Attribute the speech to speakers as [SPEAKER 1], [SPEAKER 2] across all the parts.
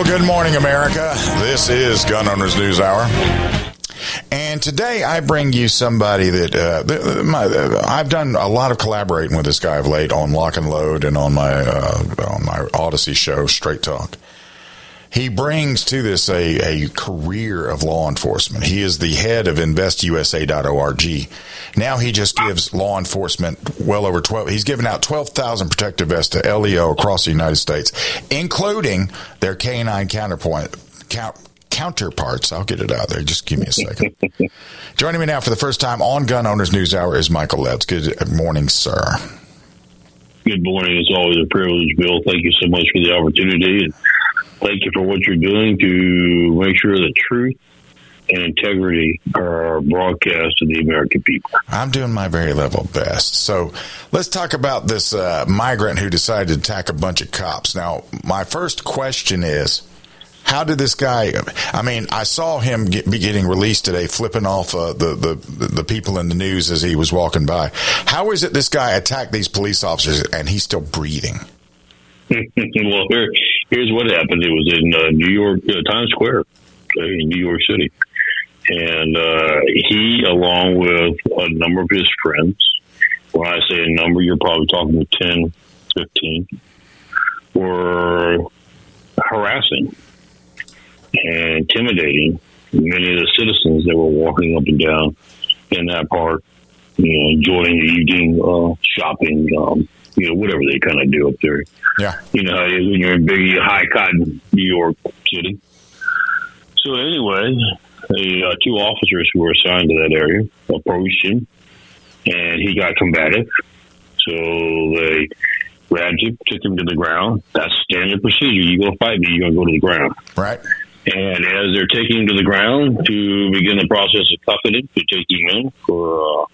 [SPEAKER 1] Well, good morning, America. This is Gun Owners News Hour. And today I bring you somebody that uh, my, uh, I've done a lot of collaborating with this guy of late on Lock and Load and on my uh, on my Odyssey show, Straight Talk. He brings to this a, a career of law enforcement. He is the head of InvestUSA.org. Now he just gives law enforcement well over 12. He's given out 12,000 protective vests to LEO across the United States, including their canine counterpoint, count, counterparts. I'll get it out there. Just give me a second. Joining me now for the first time on Gun Owners News Hour is Michael Letts. Good morning, sir.
[SPEAKER 2] Good morning. It's always a privilege, Bill. Thank you so much for the opportunity. And thank you for what you're doing to make sure that truth and integrity are broadcast to the American people.
[SPEAKER 1] I'm doing my very level best. So let's talk about this uh, migrant who decided to attack a bunch of cops. Now, my first question is how did this guy? I mean, I saw him get, be getting released today, flipping off uh, the, the the people in the news as he was walking by. How is it this guy attacked these police officers and he's still breathing?
[SPEAKER 2] well, here, here's what happened. It was in uh, New York, uh, Times Square, in New York City, and uh, he, along with a number of his friends, when I say a number, you're probably talking 10, 15, were harassing and intimidating many of the citizens that were walking up and down in that park, you know, enjoying the evening uh, shopping, um, you know, whatever they kind of do up there.
[SPEAKER 1] Yeah.
[SPEAKER 2] You know, how it is when you're in big, high cotton New York City. So anyway, the uh, two officers who were assigned to that area approached him, and he got combative. So they grabbed him, took him to the ground. That's standard procedure. You go fight me, you're going to go to the ground.
[SPEAKER 1] Right.
[SPEAKER 2] And as they're taking him to the ground to begin the process of cuffing him, to take him in for uh,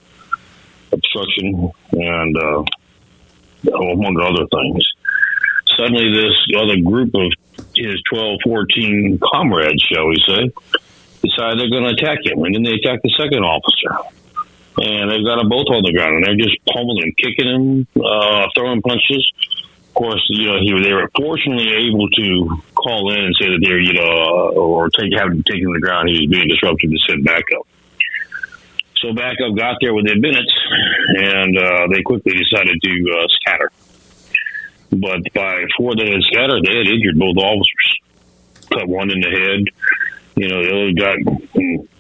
[SPEAKER 2] obstruction and uh, among other things, suddenly this other group of his 12, 14 comrades, shall we say, decide they're going to attack him. And then they attack the second officer. And they've got them both on the ground, and they're just pummeling, kicking him, uh, throwing punches Of course, you know, he, they were fortunately able to call in and say that they're, you know, or take have taken to the ground. He was being disrupted to send backup. So backup got there within minutes, and uh, they quickly decided to uh, scatter. But by before they had scattered, they had injured both officers. Cut one in the head. You know, the other got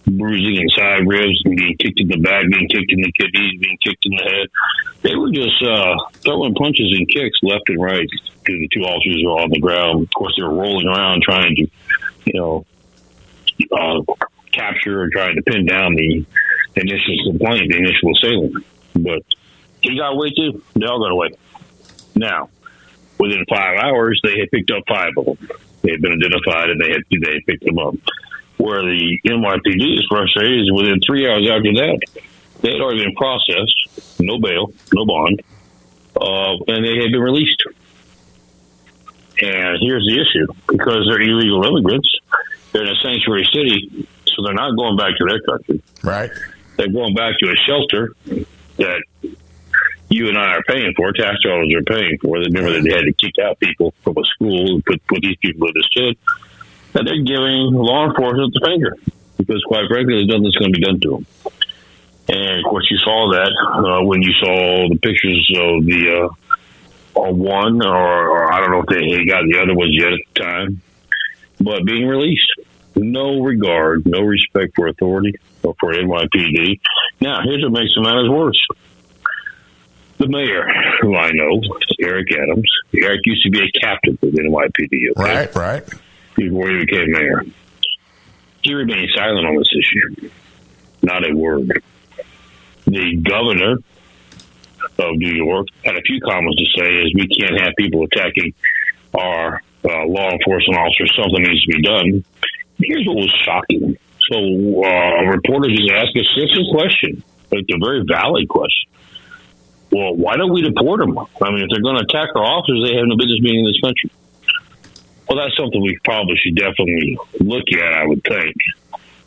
[SPEAKER 2] bruising in side ribs and being kicked in the back, being kicked in the kidneys, being kicked in the head. They were just uh, throwing punches and kicks left and right because the two officers who were on the ground. Of course, they were rolling around trying to, you know, uh, capture or trying to pin down the initial complaint, the initial assailant. But he got away too. They all got away. Now, within five hours, they had picked up five of them. They had been identified and they had they had picked them up where the NYPD is frustrated is within three hours after that, they had already been processed, no bail, no bond, uh, and they had been released. And here's the issue because they're illegal immigrants, they're in a sanctuary city, so they're not going back to their country.
[SPEAKER 1] Right.
[SPEAKER 2] They're going back to a shelter that you and I are paying for, tax dollars are paying for. Remember that they had to kick out people from a school and put, put these people in this shed And they're giving law enforcement the finger because, quite frankly, there's nothing that's going to be done to them. And of course, you saw that uh, when you saw the pictures of the uh, one, or, or, I don't know if they got the other ones yet at the time, but being released. No regard, no respect for authority or for NYPD. Now, here's what makes the matters worse. The mayor, who I know, Eric Adams, Eric used to be a captain with NYPD.
[SPEAKER 1] Okay? Right, right
[SPEAKER 2] before he became mayor. He remained silent on this issue. Not a word. The governor of New York had a few comments to say is we can't have people attacking our uh, law enforcement officers. Something needs to be done. here's what was shocking. So uh, a reporter just asked a simple question. It's a very valid question. Well, why don't we deport them? I mean, if they're going to attack our officers, they have no business being in this country. Well, that's something we probably should definitely look at, I would think.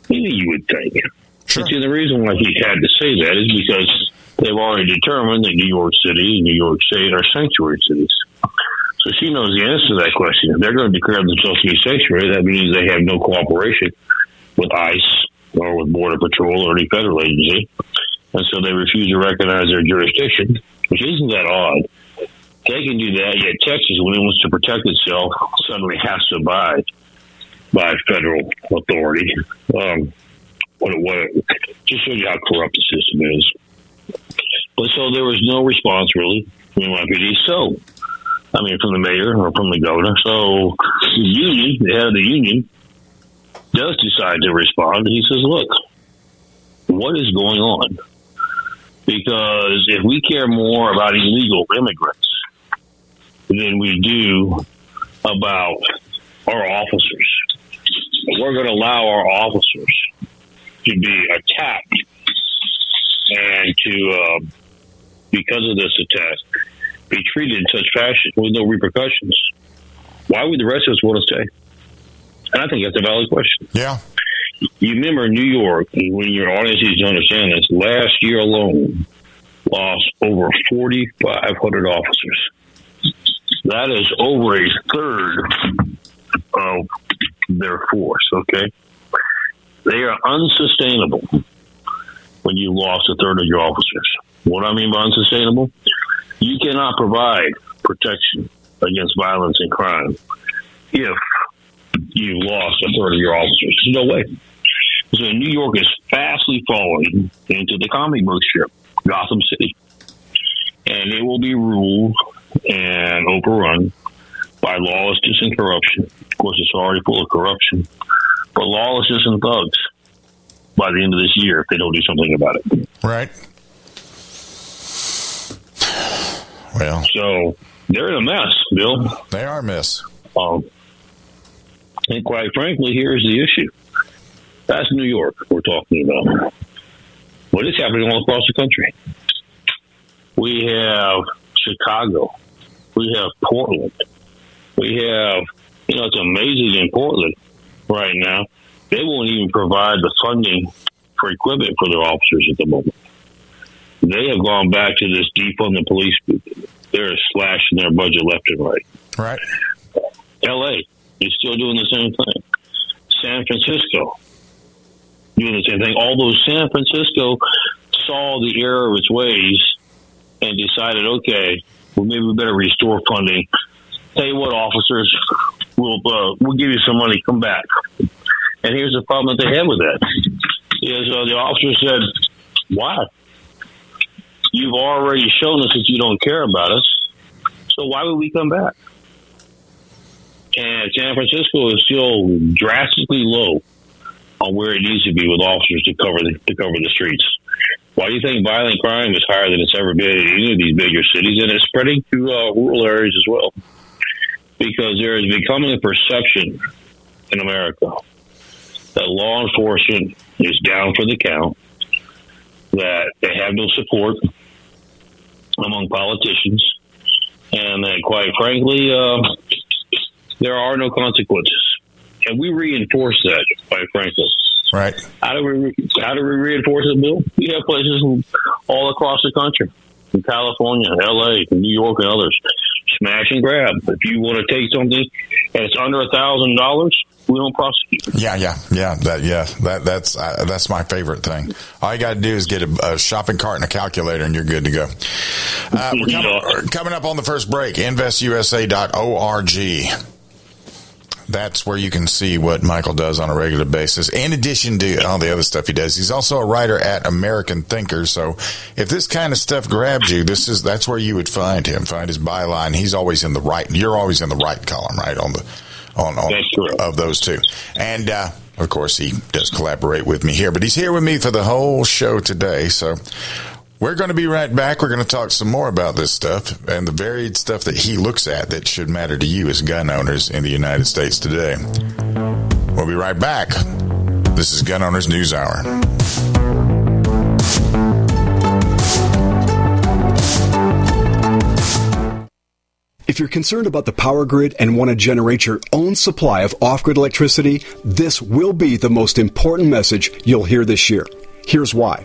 [SPEAKER 2] Maybe you would think. Sure. See, the reason why he had to say that is because they've already determined that New York City and New York State are sanctuary cities. So she knows the answer to that question. If they're going to declare themselves to be sanctuary, that means they have no cooperation with ICE or with Border Patrol or any federal agency. And so they refuse to recognize their jurisdiction, which isn't that odd. They can do that, yet Texas, when it wants to protect itself, suddenly has to abide by federal authority. Um, what, just show you how corrupt the system is. But so there was no response really from NYPD. So, I mean, from the mayor or from the governor. So the union, the head of the union, does decide to respond. He says, look, what is going on? Because if we care more about illegal immigrants than we do about our officers, we're going to allow our officers to be attacked and to, uh, because of this attack, be treated in such fashion with no repercussions. Why would the rest of us want to stay? And I think that's a valid question.
[SPEAKER 1] Yeah.
[SPEAKER 2] You remember New York, when your audience needs to understand this, last year alone lost over 4,500 officers. That is over a third of their force, okay? They are unsustainable when you lost a third of your officers. What I mean by unsustainable? You cannot provide protection against violence and crime if you've lost a third of your officers. There's no way. So New York is fastly falling into the comic book strip, Gotham City. And it will be ruled and overrun by lawlessness and corruption. Of course, it's already full of corruption, but lawlessness and thugs by the end of this year if they don't do something about it.
[SPEAKER 1] Right. Well,
[SPEAKER 2] so they're in a mess, Bill.
[SPEAKER 1] They are a mess.
[SPEAKER 2] Um, and quite frankly, here's the issue. That's New York we're talking about. What is happening all across the country? We have Chicago. We have Portland. We have, you know, it's amazing in Portland right now. They won't even provide the funding for equipment for their officers at the moment. They have gone back to this defund the police. They're slashing their budget left and right.
[SPEAKER 1] Right.
[SPEAKER 2] L.A. is still doing the same thing. San Francisco doing the same thing. Although San Francisco saw the error of its ways and decided, okay, well maybe we better restore funding. Tell you what, officers, we'll uh, we'll give you some money. Come back. And here's the problem that they had with that: is uh, the officer said, "Why? You've already shown us that you don't care about us. So why would we come back?" And San Francisco is still drastically low on where it needs to be with officers to cover the, to cover the streets. Why do you think violent crime is higher than it's ever been in any of these bigger cities, and it's spreading to uh, rural areas as well? Because there is becoming a perception in America that law enforcement is down for the count, that they have no support among politicians, and that, quite frankly, uh, there are no consequences. And we reinforce that, quite frankly.
[SPEAKER 1] Right.
[SPEAKER 2] How do we how do we reinforce it, Bill? We have places all across the country, in California, L.A., New York, and others. Smash and grab. If you want to take something and it's under a thousand dollars, we don't prosecute.
[SPEAKER 1] Yeah, yeah, yeah. That yeah, that that's uh, that's my favorite thing. All you got to do is get a, a, shopping cart and a calculator, and you're good to go. Uh, we're coming, coming up on the first break. InvestUSA.org that's where you can see what Michael does on a regular basis. In addition to all the other stuff he does, he's also a writer at American Thinker. So if this kind of stuff grabs you, this is that's where you would find him. Find his byline. He's always in the right. You're always in the right column, right on the on, on of those two. And uh, of course, he does collaborate with me here, but he's here with me for the whole show today. So we're going to be right back. We're going to talk some more about this stuff and the varied stuff that he looks at that should matter to you as gun owners in the United States today. We'll be right back. This is Gun Owners News Hour.
[SPEAKER 3] If you're concerned about the power grid and want to generate your own supply of off grid electricity, this will be the most important message you'll hear this year. Here's why.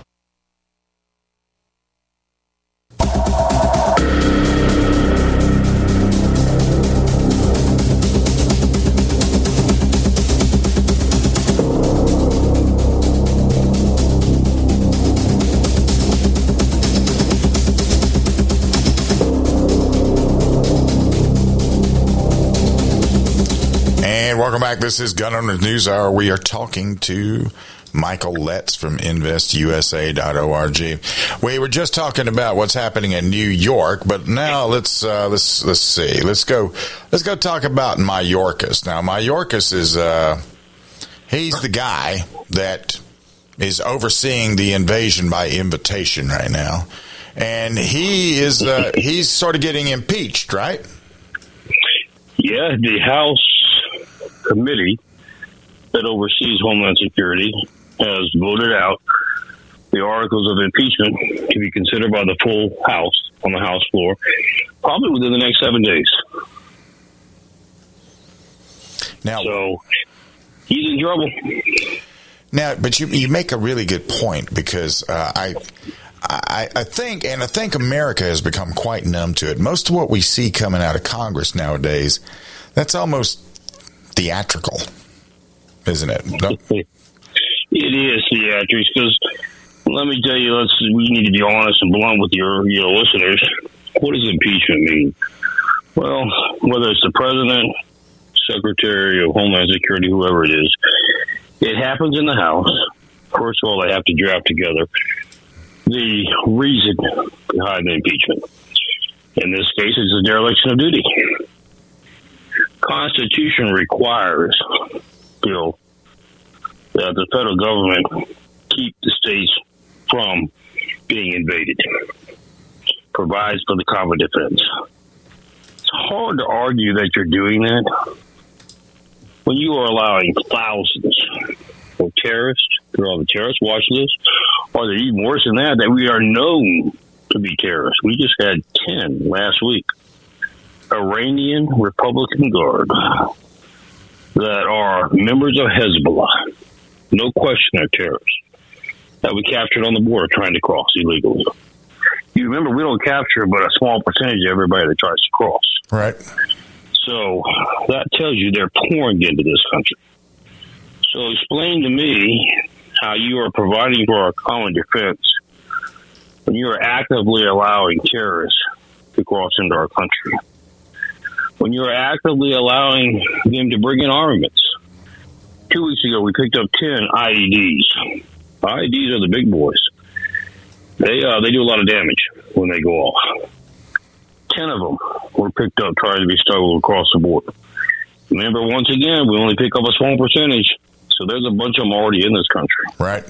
[SPEAKER 1] back. This is Gun Owners News Hour. We are talking to Michael Letts from InvestUSA.org. We were just talking about what's happening in New York, but now let's uh, let's let's see. Let's go. Let's go talk about Mayorkas. Now, Mayorkas is uh, he's the guy that is overseeing the invasion by invitation right now. and he is uh, he's sort of getting impeached, right?
[SPEAKER 2] Yeah, the House committee that oversees Homeland Security has voted out the articles of impeachment to be considered by the full House on the House floor, probably within the next seven days.
[SPEAKER 1] Now,
[SPEAKER 2] so he's in trouble.
[SPEAKER 1] Now, but you you make a really good point because uh, I. I, I think, and I think America has become quite numb to it. Most of what we see coming out of Congress nowadays, that's almost theatrical, isn't it? No?
[SPEAKER 2] it is theatrics because let me tell you, let's we need to be honest and blunt with your your listeners. What does impeachment mean? Well, whether it's the president, secretary of Homeland Security, whoever it is, it happens in the House. First of all, they have to draft together the reason behind the impeachment. In this case, it's a dereliction of duty. Constitution requires, Bill, that the federal government keep the states from being invaded. Provides for the common defense. It's hard to argue that you're doing that when you are allowing thousands of terrorists through all the terrorist watch list, or even worse than that, that we are known to be terrorists. We just had 10 last week. Iranian Republican Guard that are members of Hezbollah. No question they're terrorists. That we captured on the border trying to cross illegally. You remember, we don't capture but a small percentage of everybody that tries to cross.
[SPEAKER 1] Right.
[SPEAKER 2] So that tells you they're pouring into this country. So explain to me how you are providing for our common defense when you are actively allowing terrorists to cross into our country. When you are actively allowing them to bring in armaments. Two weeks ago, we picked up 10 IEDs. IEDs are the big boys. They, uh, they do a lot of damage when they go off. 10 of them were picked up trying to be smuggled across the border. Remember, once again, we only pick up a small percentage. So there's a bunch of them already in this country.
[SPEAKER 1] Right.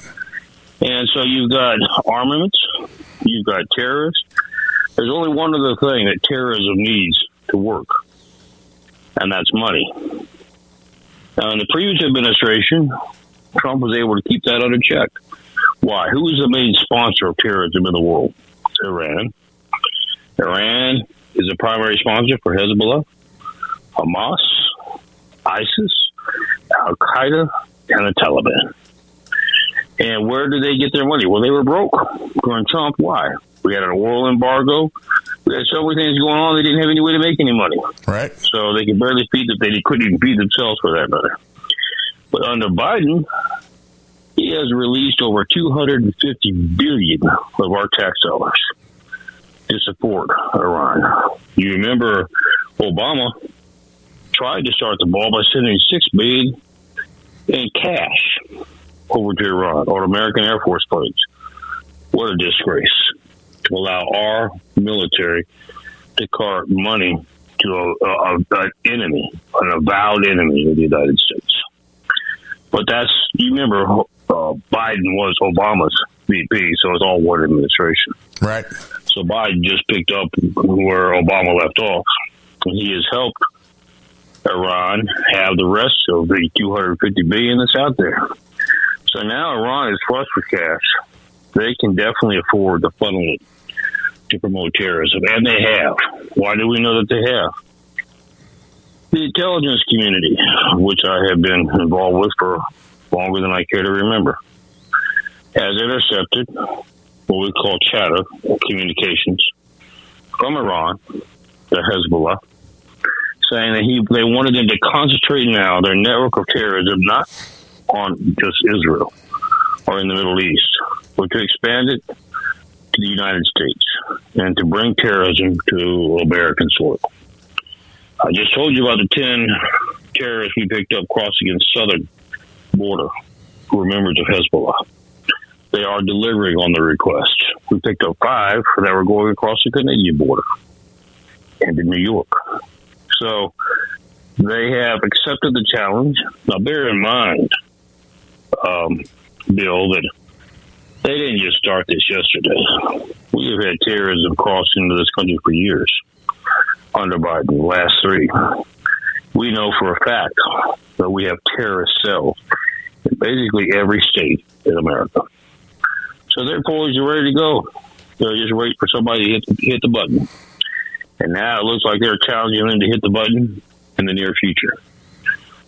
[SPEAKER 2] And so you've got armaments, you've got terrorists. There's only one other thing that terrorism needs to work, and that's money. Now, in the previous administration, Trump was able to keep that under check. Why? Who is the main sponsor of terrorism in the world? Iran. Iran is a primary sponsor for Hezbollah, Hamas, ISIS, Al Qaeda, and the Taliban. And where did they get their money? Well, they were broke during Trump. Why? We had an oil embargo. We had so many things going on. They didn't have any way to make any money.
[SPEAKER 1] Right.
[SPEAKER 2] So they could barely feed them. They couldn't even feed themselves for that matter. But under Biden, he has released over 250 billion of our tax dollars to support Iran. You remember Obama tried to start the ball by sending six billion in cash over to Iran on American Air Force planes. What a disgrace to allow our military to cart money to an enemy, an avowed enemy of the United States. But that's you remember uh, Biden was Obama's VP, so it's all one administration.
[SPEAKER 1] Right.
[SPEAKER 2] So Biden just picked up where Obama left off, and he has helped Iran have the rest of the 250 billion that's out there. So now Iran is flush with cash. They can definitely afford to funnel to promote terrorism, and they have. Why do we know that they have? The intelligence community, which I have been involved with for longer than I care to remember, has intercepted what we call chatter communications from Iran, the Hezbollah, saying that he they wanted them to concentrate now their network of terrorism not on just Israel or in the Middle East, but to expand it to the United States and to bring terrorism to American soil. I just told you about the 10 terrorists we picked up crossing the southern border who were members of Hezbollah. They are delivering on the request. We picked up five that were going across the Canadian border into New York. So they have accepted the challenge. Now, bear in mind, um, Bill, that They didn't just start this yesterday. We have had terrorism cross into this country for years under Biden, the last three. We know for a fact that we have terrorist cells in basically every state in America. So they're ready to go. They're just waiting for somebody to hit hit the button. And now it looks like they're challenging them to hit the button in the near future.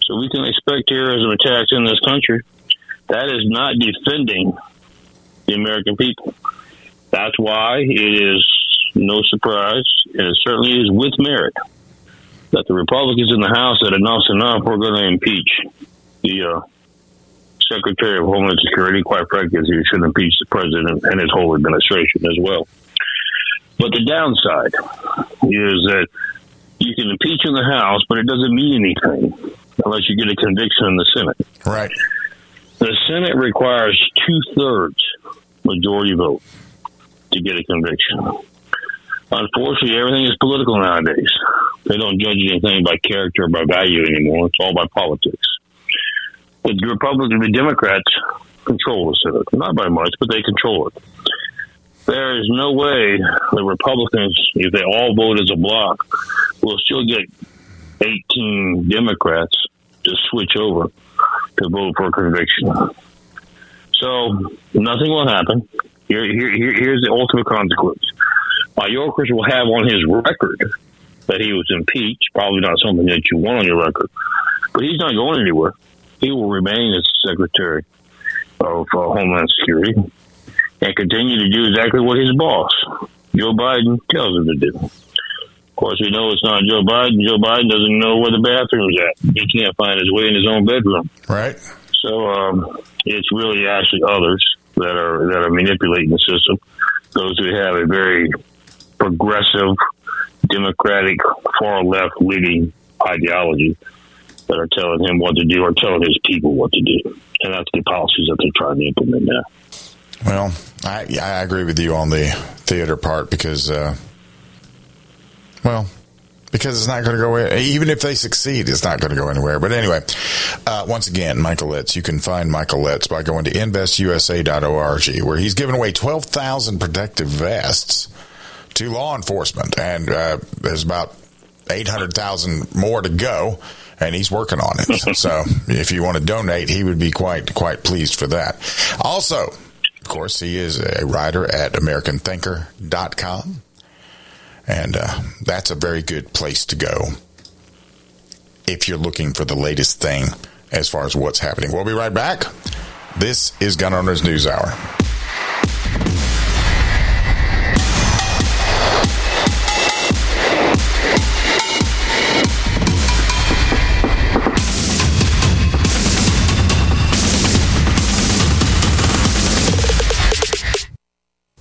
[SPEAKER 2] So we can expect terrorism attacks in this country. That is not defending the American people. That's why it is no surprise, and it certainly is with merit, that the Republicans in the House said announced enough, we're going to impeach the uh, Secretary of Homeland Security. Quite frankly, he should impeach the president and his whole administration as well. But the downside is that you can impeach in the House, but it doesn't mean anything unless you get a conviction in the Senate.
[SPEAKER 1] Right.
[SPEAKER 2] The Senate requires two thirds majority vote to get a conviction. Unfortunately, everything is political nowadays. They don't judge anything by character or by value anymore. It's all by politics. The Republicans and Democrats control the Senate. Not by much, but they control it. There is no way the Republicans, if they all vote as a block, will still get 18 Democrats to switch over to vote for conviction. So nothing will happen. Here, here, here's the ultimate consequence. Mayorkas will have on his record that he was impeached. Probably not something that you want on your record, but he's not going anywhere. He will remain as Secretary of uh, Homeland Security and continue to do exactly what his boss, Joe Biden, tells him to do. Of course, we know it's not Joe Biden. Joe Biden doesn't know where the bathroom's at. He can't find his way in his own bedroom.
[SPEAKER 1] Right.
[SPEAKER 2] So um, it's really actually others that are that are manipulating the system. Those who have a very progressive, democratic, far left leading ideology that are telling him what to do or telling his people what to do. And that's the policies that they're trying to implement now.
[SPEAKER 1] Well, I, I agree with you on the theater part because, uh, well, because it's not going to go away. Even if they succeed, it's not going to go anywhere. But anyway, uh, once again, Michael Letts, you can find Michael Letts by going to investusa.org, where he's giving away 12,000 protective vests to law enforcement. And uh, there's about 800,000 more to go. And he's working on it. so if you want to donate, he would be quite, quite pleased for that. Also, of course, he is a writer at AmericanThinker.com. And uh, that's a very good place to go if you're looking for the latest thing as far as what's happening. We'll be right back. This is Gun Owners News Hour.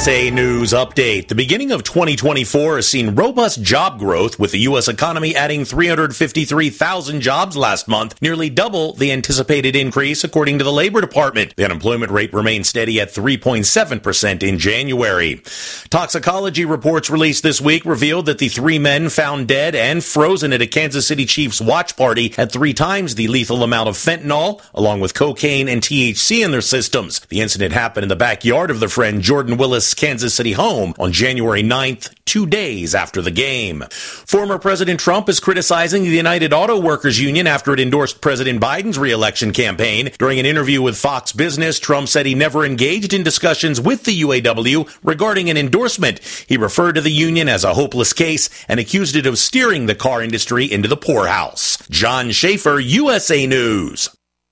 [SPEAKER 4] USA News Update. The beginning of 2024 has seen robust job growth, with the U.S. economy adding 353,000 jobs last month, nearly double the anticipated increase, according to the Labor Department. The unemployment rate remained steady at 3.7% in January. Toxicology reports released this week revealed that the three men found dead and frozen at a Kansas City Chiefs watch party had three times the lethal amount of fentanyl, along with cocaine and THC in their systems. The incident happened in the backyard of the friend Jordan Willis Kansas City home on January 9th, two days after the game. Former President Trump is criticizing the United Auto Workers Union after it endorsed President Biden's reelection campaign. During an interview with Fox Business, Trump said he never engaged in discussions with the UAW regarding an endorsement. He referred to the union as a hopeless case and accused it of steering the car industry into the poorhouse. John Schaefer, USA News.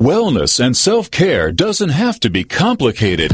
[SPEAKER 5] Wellness and self-care doesn't have to be complicated.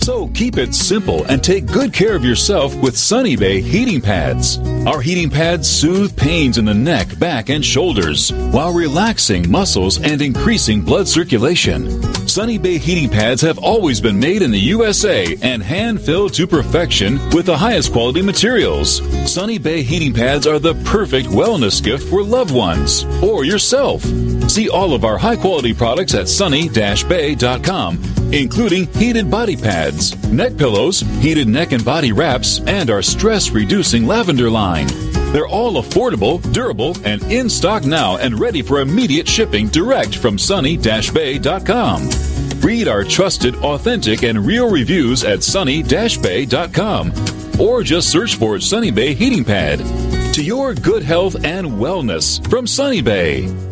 [SPEAKER 5] So keep it simple and take good care of yourself with Sunny Bay heating pads. Our heating pads soothe pains in the neck, back, and shoulders while relaxing muscles and increasing blood circulation. Sunny Bay heating pads have always been made in the USA and hand filled to perfection with the highest quality materials. Sunny Bay heating pads are the perfect wellness gift for loved ones or yourself. See all of our high quality products at sunny-bay.com, including heated body pads, neck pillows, heated neck and body wraps, and our stress reducing lavender line. They're all affordable, durable, and in stock now and ready for immediate shipping direct from sunny-bay.com. Read our trusted, authentic, and real reviews at sunny-bay.com or just search for Sunny Bay Heating Pad. To your good health and wellness from Sunny Bay.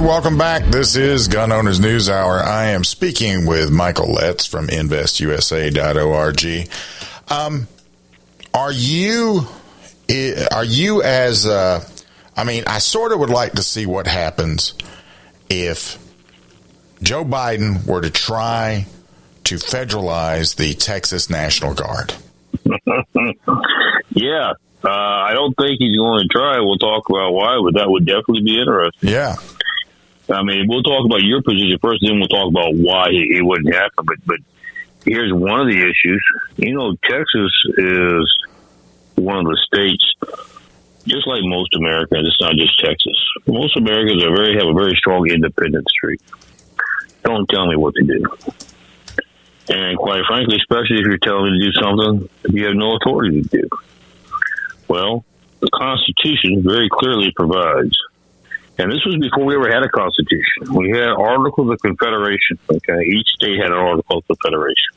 [SPEAKER 1] And welcome back. This is Gun Owners News Hour. I am speaking with Michael Letts from InvestUSA.org. Um, are you are you as uh, I mean, I sort of would like to see what happens if Joe Biden were to try to federalize the Texas National Guard.
[SPEAKER 2] yeah, uh, I don't think he's going to try. We'll talk about why, but that would definitely be interesting.
[SPEAKER 1] Yeah.
[SPEAKER 2] I mean, we'll talk about your position first, then we'll talk about why it wouldn't happen. But, but here's one of the issues. You know, Texas is one of the states, just like most Americans. It's not just Texas. Most Americans are very have a very strong independent streak. Don't tell me what to do. And quite frankly, especially if you're telling me to do something you have no authority to do. Well, the Constitution very clearly provides and this was before we ever had a constitution. We had Articles of Confederation. Okay, each state had an Article of Confederation.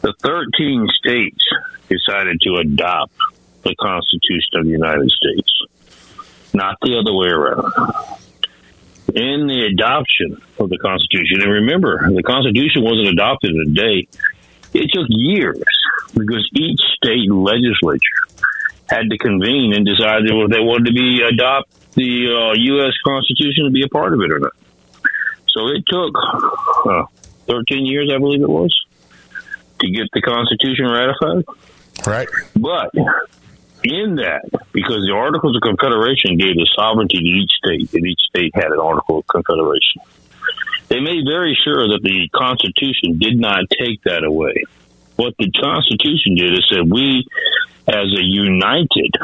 [SPEAKER 2] The 13 states decided to adopt the Constitution of the United States, not the other way around. In the adoption of the Constitution, and remember, the Constitution wasn't adopted in a day. It took years because each state legislature had to convene and decide if they wanted to be adopt the uh, U.S. Constitution to be a part of it or not. So it took uh, 13 years, I believe it was, to get the Constitution ratified.
[SPEAKER 1] Right.
[SPEAKER 2] But in that, because the Articles of Confederation gave the sovereignty to each state, and each state had an Article of Confederation, they made very sure that the Constitution did not take that away. What the Constitution did is said we, as a united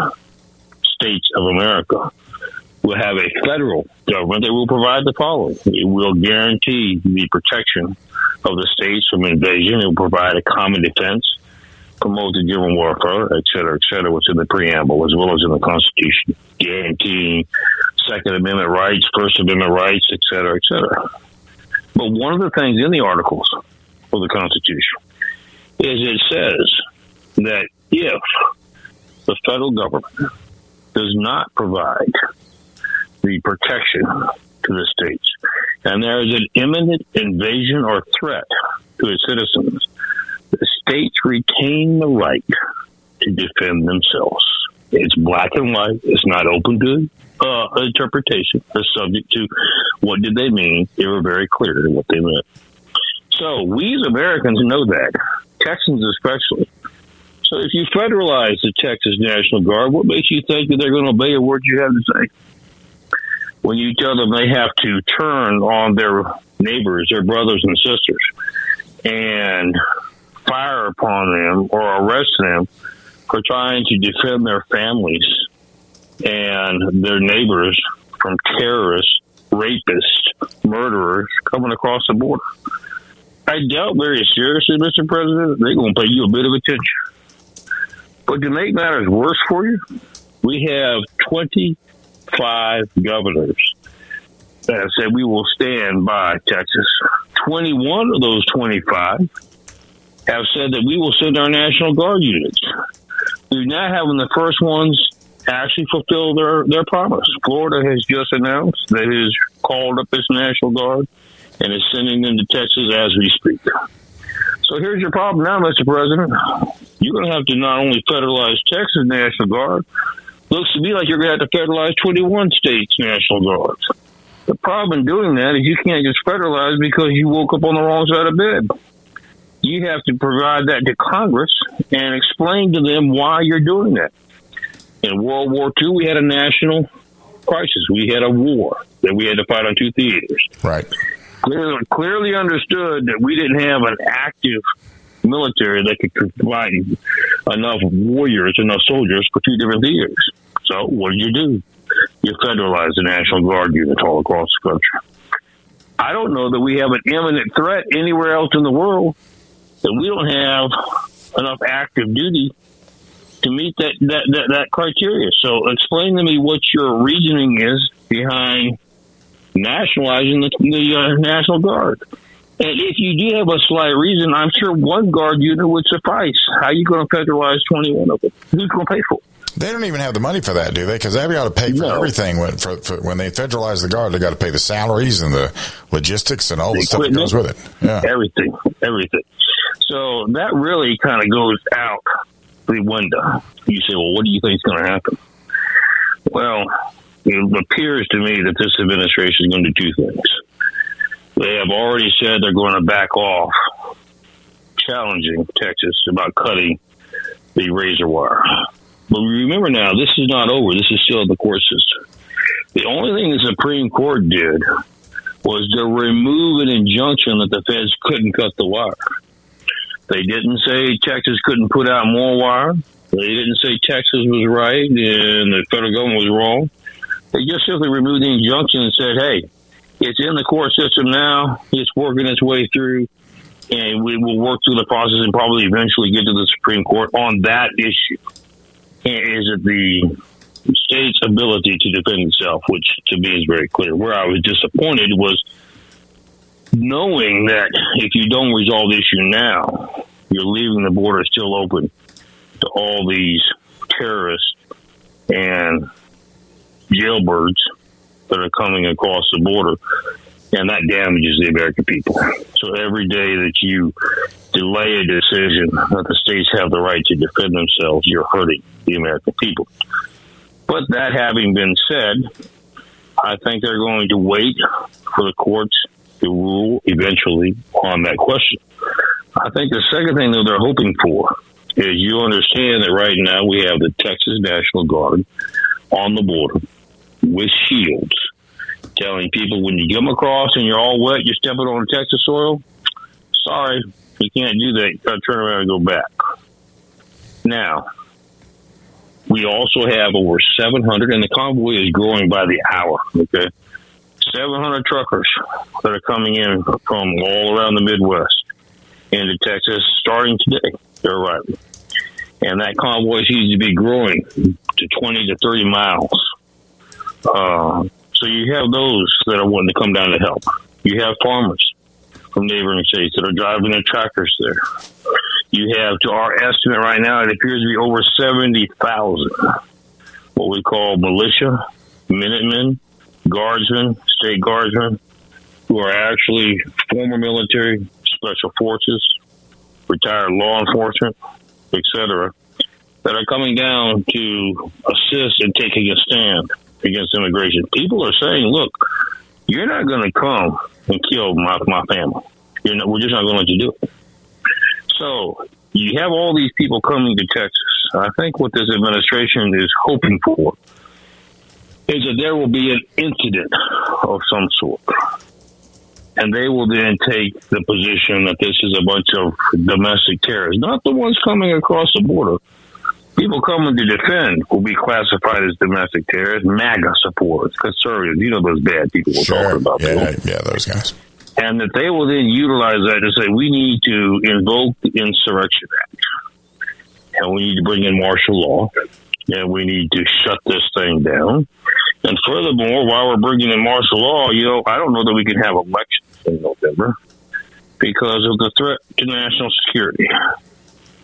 [SPEAKER 2] states of America, will have a federal government that will provide the following. It will guarantee the protection of the states from invasion. It will provide a common defense. promote the general welfare, et cetera, et cetera, what's in the preamble as well as in the Constitution, guaranteeing Second Amendment rights, First Amendment rights, et cetera, et cetera. But one of the things in the articles of the Constitution is it says that if the federal government does not provide the protection to the states, and there is an imminent invasion or threat to its citizens, the states retain the right to defend themselves. It's black and white. It's not open to uh, interpretation. It's subject to what did they mean. They were very clear what they meant. So we as Americans know that, Texans especially. So if you federalize the Texas National Guard, what makes you think that they're going to obey a word you have to say? When you tell them they have to turn on their neighbors, their brothers and sisters, and fire upon them or arrest them for trying to defend their families and their neighbors from terrorists, rapists, murderers coming across the border. I doubt very seriously, Mr. President, they're going to pay you a bit of attention. But to make matters worse for you, we have 25 governors that have said we will stand by Texas. 21 of those 25 have said that we will send our National Guard units. We're now having the first ones actually fulfill their, their promise. Florida has just announced that it has called up its National Guard and is sending them to Texas as we speak. So here's your problem now, Mr. President. You're going to have to not only federalize Texas National Guard, looks to me like you're going to have to federalize 21 states' National Guards. The problem in doing that is you can't just federalize because you woke up on the wrong side of bed. You have to provide that to Congress and explain to them why you're doing that. In World War II, we had a national crisis. We had a war that we had to fight on two theaters.
[SPEAKER 1] Right.
[SPEAKER 2] Clearly, clearly understood that we didn't have an active military that could provide enough warriors, enough soldiers for two different theaters. So what do you do? You federalize the National Guard units all across the country. I don't know that we have an imminent threat anywhere else in the world that we don't have enough active duty to meet that, that, that, that criteria. So explain to me what your reasoning is behind nationalizing the, the uh, National Guard. And if you do have a slight reason, I'm sure one guard unit would suffice. How are you going to federalize 21 of them? Who's going to pay for it?
[SPEAKER 1] They don't even have the money for that, do they? Because they've got to pay for
[SPEAKER 2] No.
[SPEAKER 1] everything. When, for, for, when they federalize the guard, they got to pay the salaries and the logistics and all the,
[SPEAKER 2] The
[SPEAKER 1] stuff that goes with it. Yeah.
[SPEAKER 2] Everything, everything. So that really kind of goes out the window. You say, well, what do you think is going to happen? Well, it appears to me that this administration is going to do two things. They have already said they're going to back off challenging Texas about cutting the razor wire. But remember now, this is not over. This is still in the court system. The only thing the Supreme Court did was to remove an injunction that the feds couldn't cut the wire. They didn't say Texas couldn't put out more wire. They didn't say Texas was right and the federal government was wrong. They just simply removed the injunction and said, hey, it's in the court system now. It's working its way through, and we will work through the process and probably eventually get to the Supreme Court on that issue. Is it the state's ability to defend itself, which to me is very clear. Where I was disappointed was knowing that if you don't resolve the issue now, you're leaving the border still open to all these terrorists and jailbirds that are coming across the border, and that damages the American people. So every day that you delay a decision that the states have the right to defend themselves, you're hurting the American people. But that having been said, I think they're going to wait for the courts to rule eventually on that question. I think the second thing that they're hoping for is you understand that right now we have the Texas National Guard on the border with shields, telling people when you come across and you're all wet, you're stepping on Texas soil. Sorry, you can't do that. You got to turn around and go back. Now, we also have over 700, and the convoy is growing by the hour. Okay, 700 truckers that are coming in from all around the Midwest into Texas, starting today. They're arriving. and that convoy seems to be growing to 20 to 30 miles. Uh, so you have those that are wanting to come down to help. You have farmers from neighboring states that are driving their tractors there. You have, to our estimate right now, it appears to be over 70,000 what we call militia, Minutemen, guardsmen, state guardsmen, who are actually former military, special forces, retired law enforcement, etc., that are coming down to assist in taking a stand against immigration. People are saying, look, you're not going to come and kill my, my family. You're not, we're just not going to let you do it. So you have all these people coming to Texas. I think what this administration is hoping for is that there will be an incident of some sort. And they will then take the position that this is a bunch of domestic terrorists, not the ones coming across the border. People coming to defend will be classified as domestic terrorists, MAGA supporters, conservatives. You know those bad people we're
[SPEAKER 1] Sure.
[SPEAKER 2] talking about.
[SPEAKER 1] Yeah, yeah, those guys.
[SPEAKER 2] And that they will then utilize that to say, we need to invoke the Insurrection Act. And we need to bring in martial law. And we need to shut this thing down. And furthermore, while we're bringing in martial law, you know, I don't know that we can have elections in November because of the threat to national security.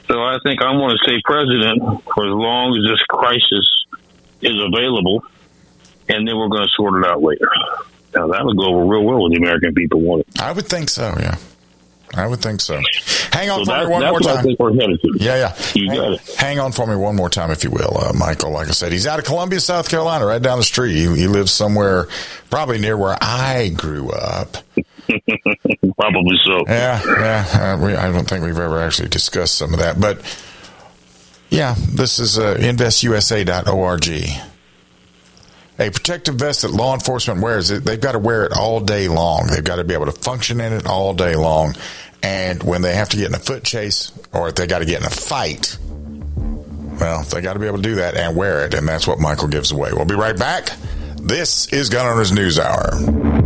[SPEAKER 2] So I think I'm going to stay president for as long as this crisis is available, and then we're going to sort it out later. Now that would go over real well with the American people want it.
[SPEAKER 1] I would think so. Yeah, I would think so. Hang on
[SPEAKER 2] So
[SPEAKER 1] for
[SPEAKER 2] that-
[SPEAKER 1] me one more time.
[SPEAKER 2] we're headed to.
[SPEAKER 1] Yeah, yeah.
[SPEAKER 2] You
[SPEAKER 1] hang,
[SPEAKER 2] got it.
[SPEAKER 1] hang on for me one more time, if you will, uh, Michael. Like I said, he's out of Columbia, South Carolina, right down the street. He, he lives somewhere probably near where I grew up.
[SPEAKER 2] Probably so.
[SPEAKER 1] Yeah, yeah. Uh, we, I don't think we've ever actually discussed some of that, but yeah, this is uh, investusa.org. A protective vest that law enforcement wears, they've got to wear it all day long. They've got to be able to function in it all day long. And when they have to get in a foot chase or if they got to get in a fight, well, they got to be able to do that and wear it. And that's what Michael gives away. We'll be right back. This is Gun Owners News Hour.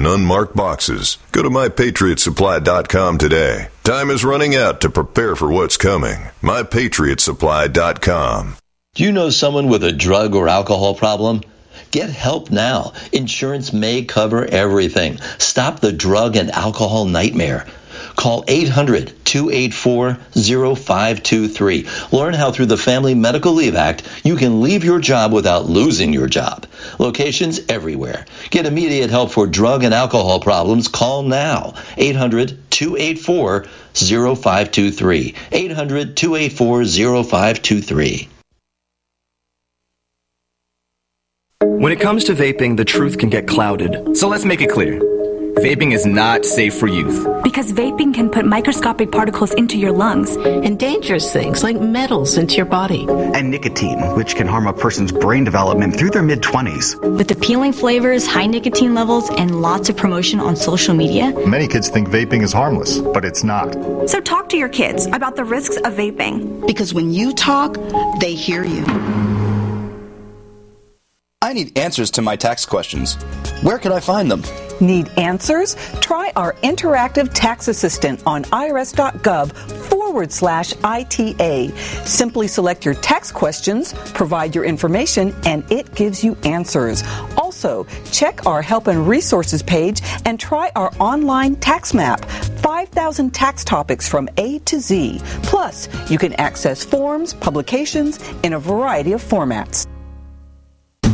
[SPEAKER 6] unmarked boxes. Go to mypatriotsupply.com today. Time is running out to prepare for what's coming. mypatriotsupply.com.
[SPEAKER 7] Do you know someone with a drug or alcohol problem? Get help now. Insurance may cover everything. Stop the drug and alcohol nightmare. Call 800 284 0523. Learn how through the Family Medical Leave Act you can leave your job without losing your job. Locations everywhere. Get immediate help for drug and alcohol problems. Call now. 800 284 0523. 800 284 0523.
[SPEAKER 8] When it comes to vaping, the truth can get clouded. So let's make it clear. Vaping is not safe for youth.
[SPEAKER 9] Because vaping can put microscopic particles into your lungs
[SPEAKER 10] and dangerous things like metals into your body.
[SPEAKER 11] And nicotine, which can harm a person's brain development through their mid 20s.
[SPEAKER 9] With appealing flavors, high nicotine levels, and lots of promotion on social media,
[SPEAKER 12] many kids think vaping is harmless, but it's not.
[SPEAKER 13] So talk to your kids about the risks of vaping.
[SPEAKER 10] Because when you talk, they hear you.
[SPEAKER 8] I need answers to my tax questions. Where can I find them?
[SPEAKER 14] Need answers? Try our interactive tax assistant on irs.gov forward slash ITA. Simply select your tax questions, provide your information, and it gives you answers. Also, check our help and resources page and try our online tax map. 5,000 tax topics from A to Z. Plus, you can access forms, publications in a variety of formats.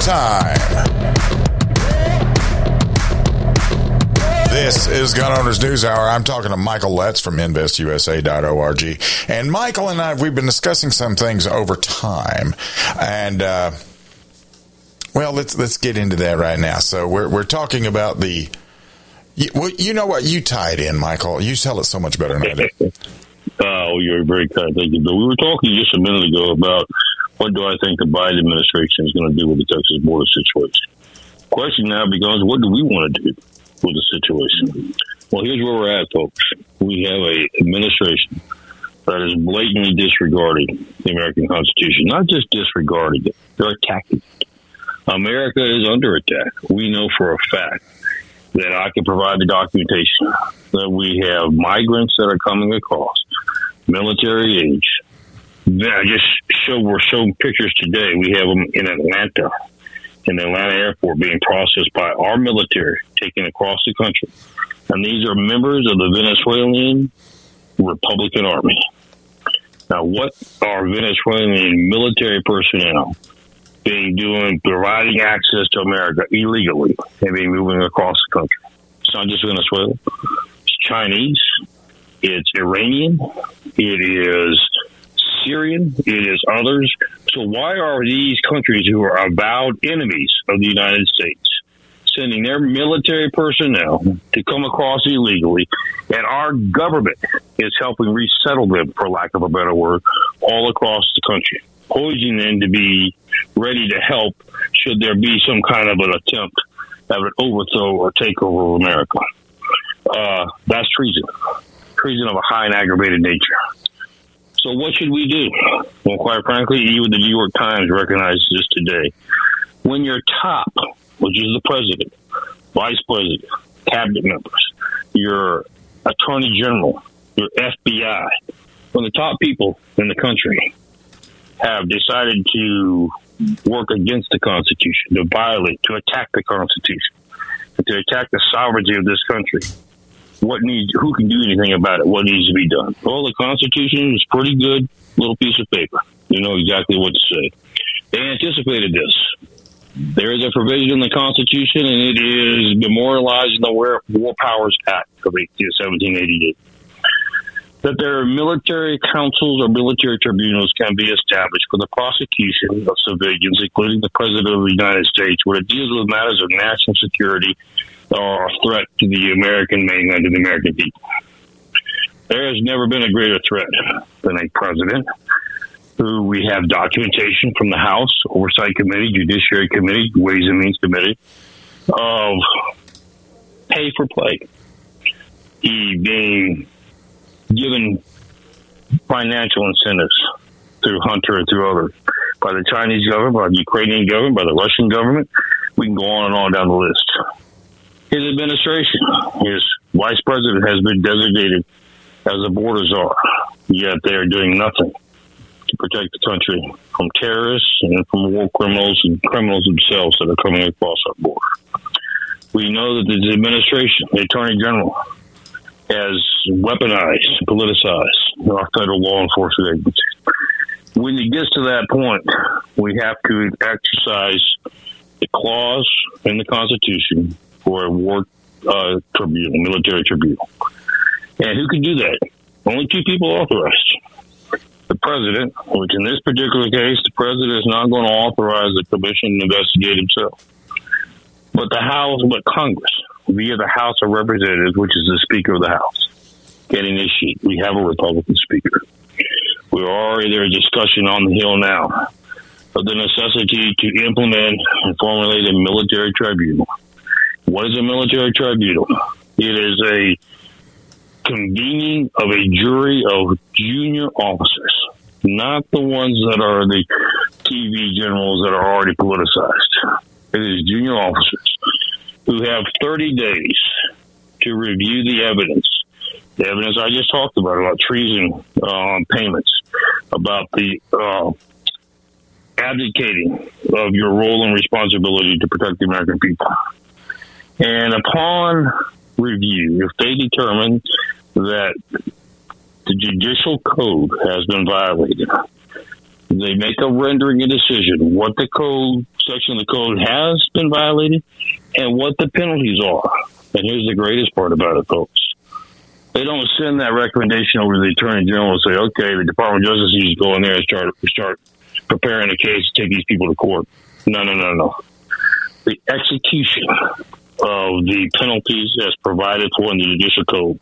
[SPEAKER 1] Time. This is Gun Owners News Hour. I'm talking to Michael Letts from InvestUSA.org. And Michael and I, we've been discussing some things over time. And, uh, well, let's let's get into that right now. So we're we're talking about the. You, well, you know what? You tie it in, Michael. You tell it so much better than I do.
[SPEAKER 2] Oh, you're very kind. Thank you. But we were talking just a minute ago about what do I think the Biden administration is going to do with the Texas border situation. Question now becomes, what do we want to do with the situation? Well, here's where we're at, folks. We have a administration that is blatantly disregarding the American Constitution. Not just disregarding it; they're attacking it. America is under attack. We know for a fact that I can provide the documentation that we have migrants that are coming across, military age. I just show we're showing pictures today. We have them in Atlanta, in the Atlanta airport, being processed by our military, taken across the country, and these are members of the Venezuelan Republican Army. Now, what are Venezuelan military personnel being doing, providing access to America illegally and being moving across the country? It's not just Venezuela. It's Chinese. It's Iranian. It is Syrian. It is others. So why are these countries who are avowed enemies of the United States sending their military personnel to come across illegally, and our government is helping resettle them, for lack of a better word, all across the country, poising them to be ready to help should there be some kind of an attempt at an overthrow or takeover of America. Uh, that's treason, treason of a high and aggravated nature. So what should we do? Well, quite frankly, even the New York Times recognizes this today. When your top, which is the president, vice president, cabinet members, your attorney general, your FBI, when the top people in the country have decided to work against the Constitution, to violate, to attack the Constitution, to attack the sovereignty of this country, what needs, who can do anything about it? What needs to be done? Well, the Constitution is pretty good little piece of paper. You know exactly what to say. They anticipated this. There is a provision in the Constitution, and it is memorialized in the War Powers Act of 1788. That there are military councils or military tribunals can be established for the prosecution of civilians, including the President of the United States, when it deals with matters of national security or a threat to the American mainland and the American people. There has never been a greater threat than a president who we have documentation from the House Oversight Committee, Judiciary Committee, Ways and Means Committee of pay for play. He being given financial incentives through Hunter and through others by the Chinese government, by the Ukrainian government, by the Russian government. We can go on and on down the list. His administration, his vice president has been designated as a border czar, yet they are doing nothing to protect the country from terrorists and from war criminals and criminals themselves that are coming across our border. We know that the administration, the attorney general, has weaponized, politicized our federal law enforcement agencies. When it gets to that point, we have to exercise the clause in the Constitution for a war uh, tribunal, military tribunal. And who can do that? Only two people authorized. The president, which in this particular case, the president is not going to authorize the commission to investigate himself. But the House, but Congress, via the House of Representatives, which is the Speaker of the House, can initiate. We have a Republican Speaker. We're already there discussion on the Hill now of the necessity to implement and formulate a military tribunal. What is a military tribunal? It is a convening of a jury of junior officers, not the ones that are the TV generals that are already politicized. It is junior officers who have 30 days to review the evidence. The evidence I just talked about, about treason um, payments, about the uh, abdicating of your role and responsibility to protect the American people. And upon review, if they determine that the judicial code has been violated, they make a rendering a decision what the code section of the code has been violated and what the penalties are. And here's the greatest part about it, folks. They don't send that recommendation over to the attorney general and say, okay, the Department of Justice needs to go in there and start start preparing a case to take these people to court. No, no, no, no. The execution of the penalties as provided for in the judicial code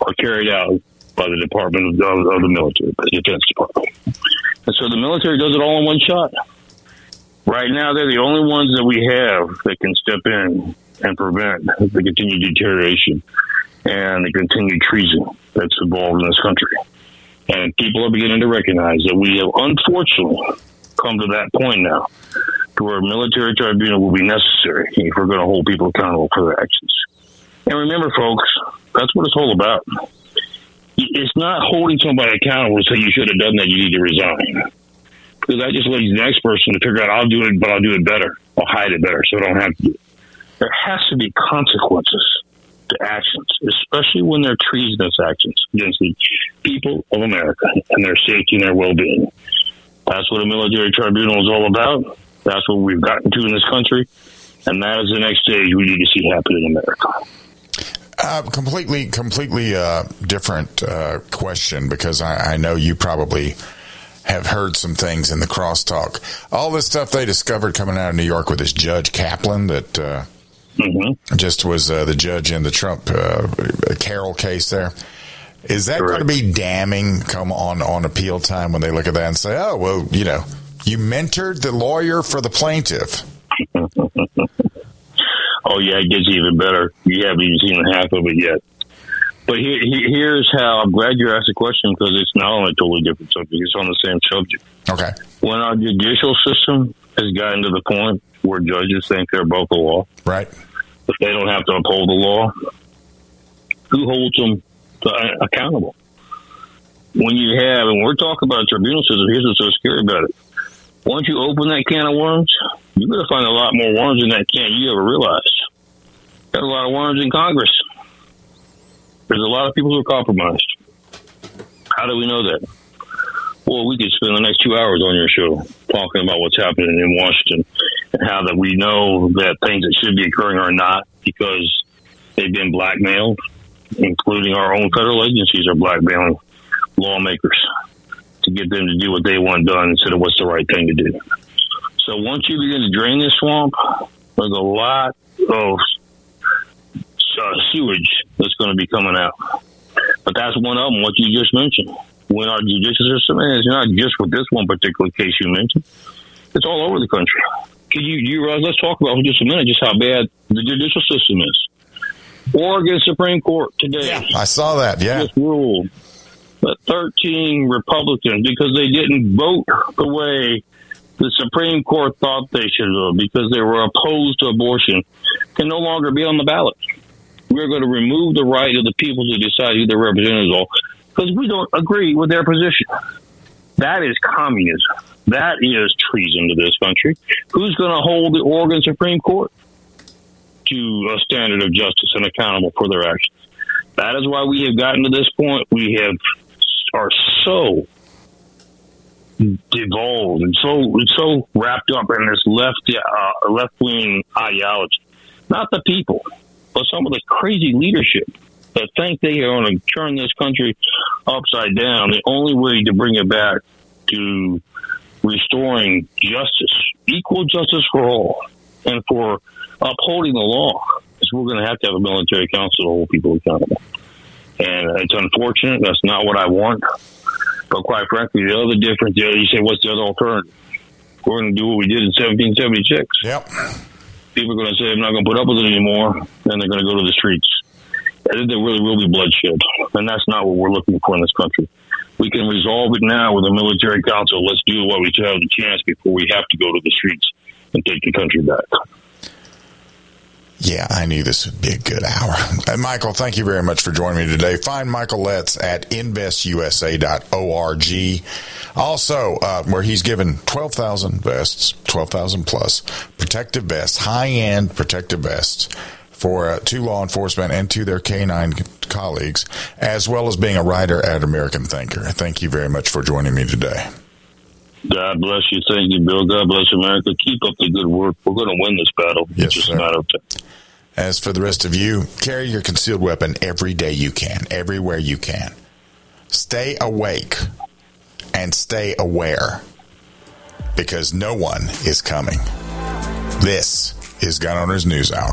[SPEAKER 2] are carried out by the Department of, of the military, the Defense Department. And so the military does it all in one shot. Right now, they're the only ones that we have that can step in and prevent the continued deterioration and the continued treason that's involved in this country. And people are beginning to recognize that we have unfortunately come to that point now to where a military tribunal will be necessary if we're going to hold people accountable for their actions. And remember, folks, that's what it's all about. It's not holding somebody accountable to say you should have done that, you need to resign. Because that just leaves the next person to figure out, I'll do it, but I'll do it better. I'll hide it better so I don't have to do it. There has to be consequences to actions, especially when they're treasonous actions against the people of America and their safety and their well being. That's what a military tribunal is all about. That's what we've gotten to in this country. And that is the next stage we need to see happen in America.
[SPEAKER 1] Uh, completely, completely uh, different uh, question because I, I, know you probably have heard some things in the crosstalk. All this stuff they discovered coming out of New York with this Judge Kaplan that mm-hmm. just was uh, the judge in the Trump uh, Carroll case there. Is that Correct. going to be damning come on on appeal time when they look at that and say, oh, well, you know, you mentored the lawyer for the plaintiff?
[SPEAKER 2] oh yeah, it gets even better. You haven't even seen half of it yet. But here, here's how I'm glad you asked the question because it's not on a totally different subject. It's on the same subject.
[SPEAKER 1] Okay.
[SPEAKER 2] When our judicial system has gotten to the point where judges think they're above the law,
[SPEAKER 1] right?
[SPEAKER 2] If they don't have to uphold the law, who holds them uh, accountable? When you have, and we're talking about a tribunal system, here's what's so scary about it. Once you open that can of worms, you're going to find a lot more worms in that can you ever realized. Got a lot of worms in Congress. There's a lot of people who are compromised. How do we know that? Well, we could spend the next two hours on your show talking about what's happening in Washington and how that we know that things that should be occurring are not because they've been blackmailed, including our own federal agencies are blackmailing lawmakers to get them to do what they want done instead of what's the right thing to do. So once you begin to drain this swamp, there's a lot of uh, sewage that's going to be coming out. But that's one of them, what you just mentioned. When our judicial system is not just with this one particular case you mentioned, it's all over the country. Can you, you uh, let's talk about for just a minute just how bad the judicial system is. Oregon Supreme Court today.
[SPEAKER 1] Yeah, I saw that. Yeah,
[SPEAKER 2] just ruled that 13 Republicans because they didn't vote the way the Supreme Court thought they should have because they were opposed to abortion can no longer be on the ballot. We're going to remove the right of the people to decide who their representatives are because we don't agree with their position. That is communism. That is treason to this country. Who's going to hold the Oregon Supreme Court to a standard of justice and accountable for their actions? That is why we have gotten to this point. We have are so devolved and so so wrapped up in this left uh, left wing ideology. Not the people, but some of the crazy leadership that think they are going to turn this country upside down. The only way to bring it back to restoring justice, equal justice for all, and for upholding the law is we're going to have to have a military council to hold people accountable. And it's unfortunate. That's not what I want. But quite frankly, the other difference, you say, what's the other alternative? We're going to do what we did in 1776.
[SPEAKER 1] Yep.
[SPEAKER 2] People are going to say, I'm not going to put up with it anymore. Then they're going to go to the streets. I think there really will be bloodshed. And that's not what we're looking for in this country. We can resolve it now with a military council. Let's do what we have the chance before we have to go to the streets and take the country back.
[SPEAKER 1] Yeah, I knew this would be a good hour. And Michael, thank you very much for joining me today. Find Michael Letts at investusa.org. Also, uh, where he's given 12,000 vests, 12,000 plus protective vests, high end protective vests for uh, to law enforcement and to their canine colleagues, as well as being a writer at American Thinker. Thank you very much for joining me today.
[SPEAKER 2] God bless you. Thank you, Bill. God bless America. Keep up the good work. We're going to win this battle.
[SPEAKER 1] Yes,
[SPEAKER 2] it's just
[SPEAKER 1] sir.
[SPEAKER 2] a matter of time.
[SPEAKER 1] As for the rest of you, carry your concealed weapon every day you can, everywhere you can. Stay awake and stay aware because no one is coming. This is Gun Owners News Hour.